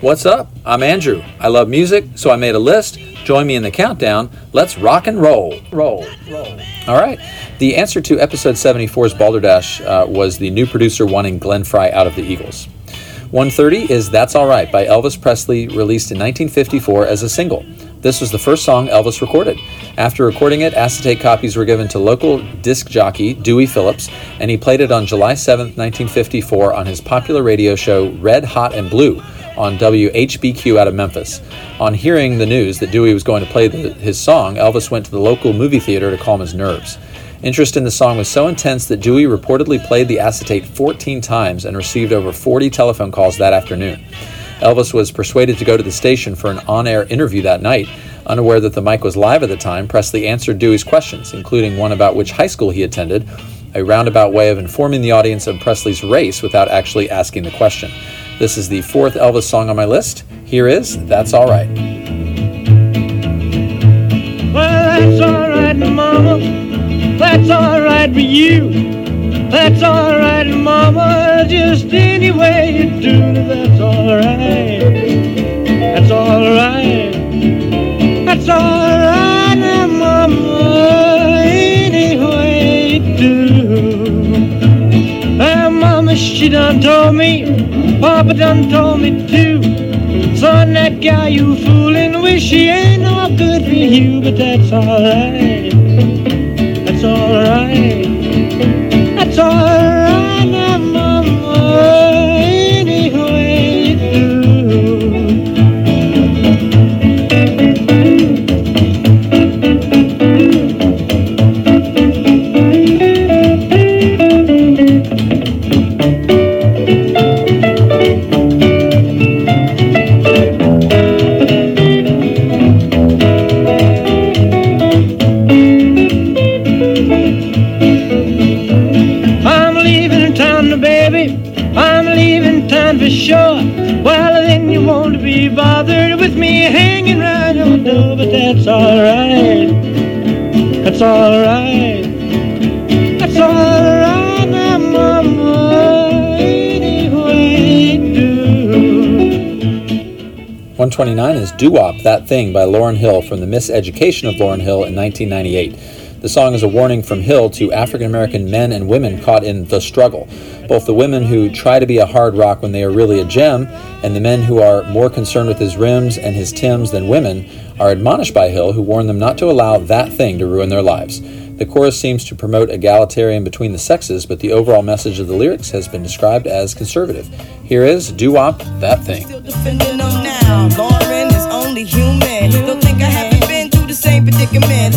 What's up? I'm Andrew. I love music, so I made a list. Join me in the countdown. Let's rock and roll. Roll. Roll. All right. The answer to episode 74's Balderdash uh, was the new producer wanting Glenn Frey out of the Eagles. 130 is That's Alright by Elvis Presley, released in 1954 as a single. This was the first song Elvis recorded. After recording it, acetate copies were given to local disc jockey Dewey Phillips, and he played it on July 7, 1954, on his popular radio show Red, Hot, and Blue on WHBQ out of Memphis. On hearing the news that Dewey was going to play the, his song, Elvis went to the local movie theater to calm his nerves. Interest in the song was so intense that Dewey reportedly played the acetate 14 times and received over 40 telephone calls that afternoon. Elvis was persuaded to go to the station for an on air interview that night. Unaware that the mic was live at the time, Presley answered Dewey's questions, including one about which high school he attended, a roundabout way of informing the audience of Presley's race without actually asking the question. This is the fourth Elvis song on my list. Here is That's Alright. Well, that's alright, Mama. That's alright with you. That's alright, Mama. Just any way you do, that's alright. That's alright. That's alright, Mama. Any way you do. Well, Mama, she done told me. Papa done told me too. Son, that guy you fooling with, she ain't no good for you, but that's alright. That's alright. That's alright alright. That's alright. That's alright now, mama. Any way you do. 129 is Doo Wop, That Thing by Lauryn Hill from the Miseducation of Lauryn Hill in 1998. The song is a warning from Hill to African American men and women caught in the struggle. Both the women who try to be a hard rock when they are really a gem, and the men who are more concerned with his rims and his Tims than women, are admonished by Hill, who warned them not to allow that thing to ruin their lives. The chorus seems to promote egalitarian between the sexes, but the overall message of the lyrics has been described as conservative. Here is Doo Wop, That Thing. Lauren is only human. Don't think I haven't been through the same predicament.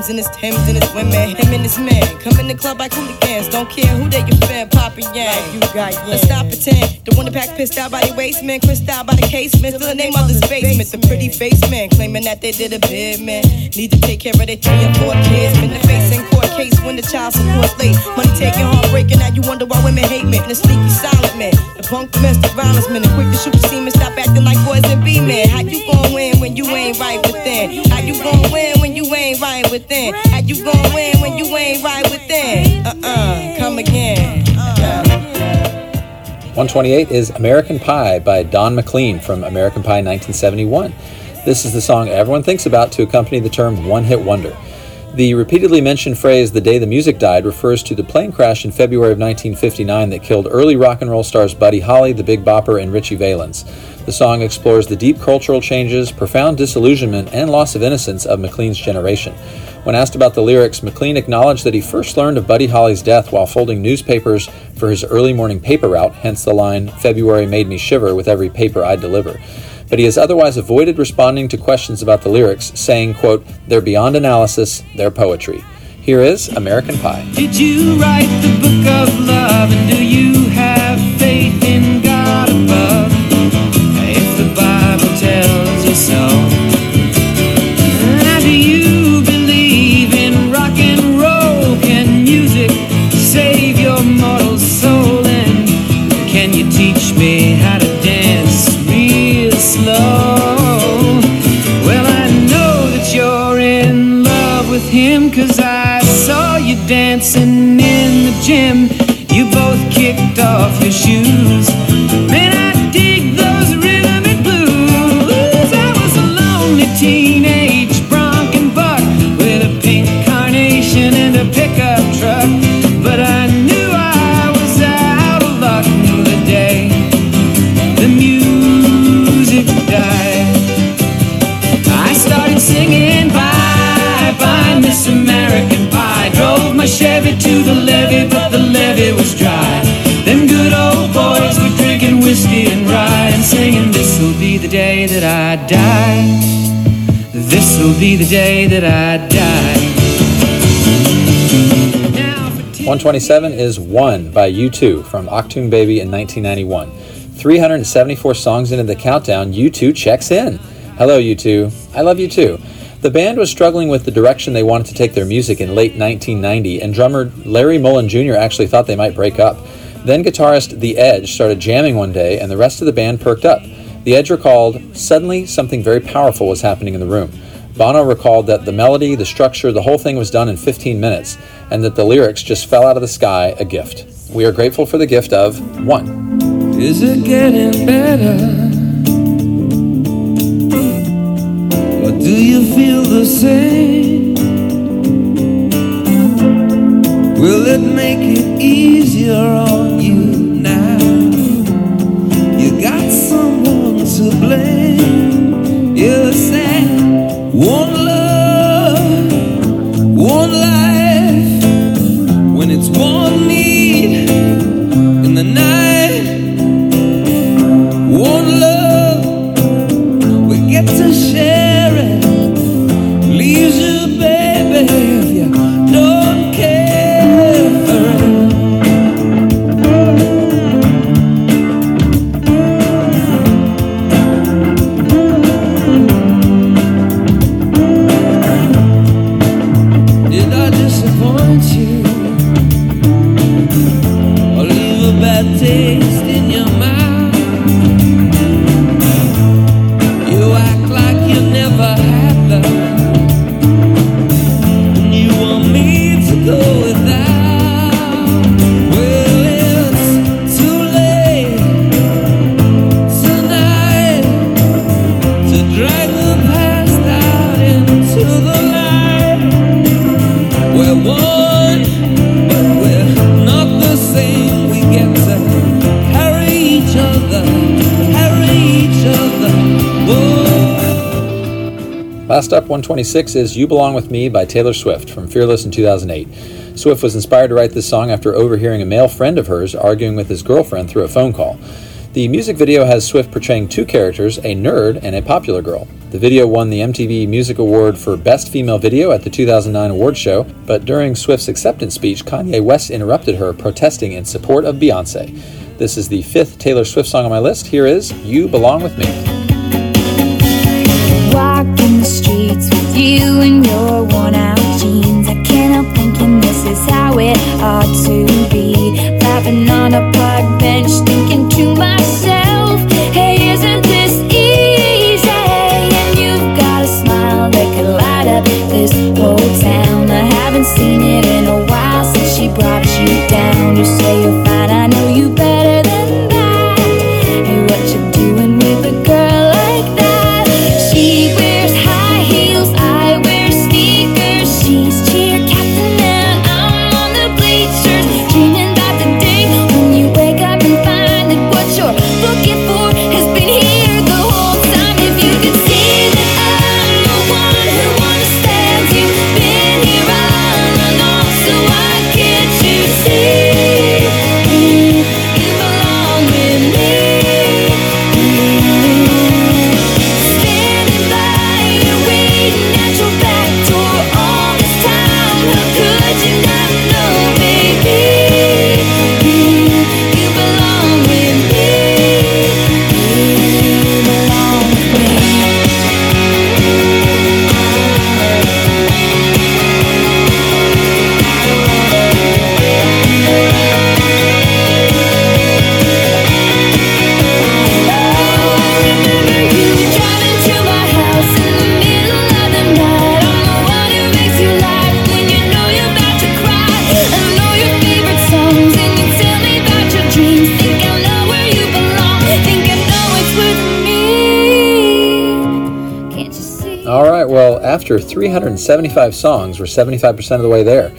Concerned with his rims and his Timbs and his women. Him and his man come in the club like hooligans. Don't care who they your fan, Papa Yang. You got Let's stop pretend. The one that pack pissed out by the waist man, crissed out by the casement. Still the name of this basement. The pretty face man claiming that they did a bid man. Need to take care of their three and four kids. Been the face in court case when the child support late. Money taking, heartbreaking. Now you wonder why women hate men. The sneaky silent man. The punk domestic violence man. The quick to shoot the semen. Stop acting like boys and be men. How you gon' win when you ain't right within? How you gon' win you right within? How you gon' win when you ain't right within? Uh-uh, come again. Uh. 128 is American Pie by Don McLean from American Pie 1971. This is the song everyone thinks about to accompany the term one hit wonder. The repeatedly mentioned phrase, the day the music died, refers to the plane crash in February of 1959 that killed early rock and roll stars Buddy Holly, the Big Bopper, and Ritchie Valens. The song explores the deep cultural changes, profound disillusionment, and loss of innocence of McLean's generation. When asked about the lyrics, McLean acknowledged that he first learned of Buddy Holly's death while folding newspapers for his early morning paper route, hence the line, February made me shiver with every paper I deliver but he has otherwise avoided responding to questions about the lyrics, saying, quote, they're beyond analysis, they're poetry. Here is American Pie. Pickup truck. But I knew I was out of luck the day the music died. I started singing bye bye Miss American Pie. Drove my Chevy to the levee, but the levee was dry. Them good old boys were drinking whiskey and rye and singing, This'll be the day that I die. This'll be the day that I die. 127 is One by U2 from Achtung Baby in 1991. 374 songs into the countdown, U2 checks in. Hello, U2. I love you too. The band was struggling with the direction they wanted to take their music in late 1990, and drummer Larry Mullen Jr. actually thought they might break up. Then guitarist The Edge started jamming one day, and the rest of the band perked up. The Edge recalled, Suddenly, something very powerful was happening in the room. Bono recalled that the melody, the structure, the whole thing was done in 15 minutes, and that the lyrics just fell out of the sky a gift. We are grateful for the gift of one. Is it getting better? Or do you feel the same? Will it make it easier on Last up, 126 is You Belong With Me by Taylor Swift from Fearless in 2008. Swift was inspired to write this song after overhearing a male friend of hers arguing with his girlfriend through a phone call. The music video has Swift portraying two characters, a nerd and a popular girl. The video won the MTV Music Award for Best Female Video at the 2009 award show, but during Swift's acceptance speech, Kanye West interrupted her, protesting in support of Beyonce. This is the fifth Taylor Swift song on my list. Here is You Belong With Me. Streets with you in your worn out jeans. I can't help thinking this is how it ought to be. Laughing on a park bench, thinking to myself, hey, isn't this easy? And you've got a smile that could light up this whole town. I haven't seen it in a while since she brought you down. You say you're after 375 songs. We're 75% of the way there.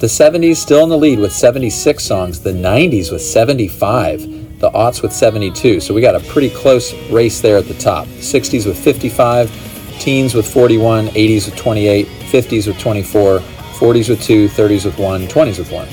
The 70s still in the lead with 76 songs, the 90s with 75, the aughts with 72. So we got a pretty close race there at the top. 60s with 55, teens with 41, 80s with 28, 50s with 24, 40s with 2, 30s with 1, 20s with 1.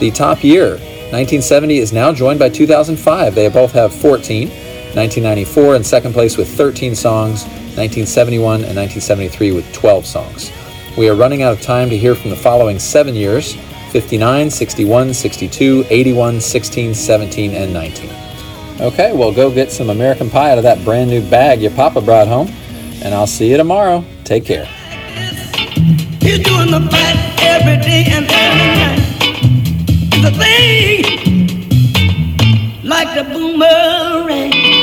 The top year, 1970, is now joined by 2005. They both have 14. 1994 in second place with 13 songs, 1971, and 1973 with 12 songs. We are running out of time to hear from the following seven years 59, 61, 62, 81, 16, 17, and 19. Okay, well, go get some American pie out of that brand new bag your papa brought home, and I'll see you tomorrow. Take care. Doing the fight every day and every night. Thing like the boomerang.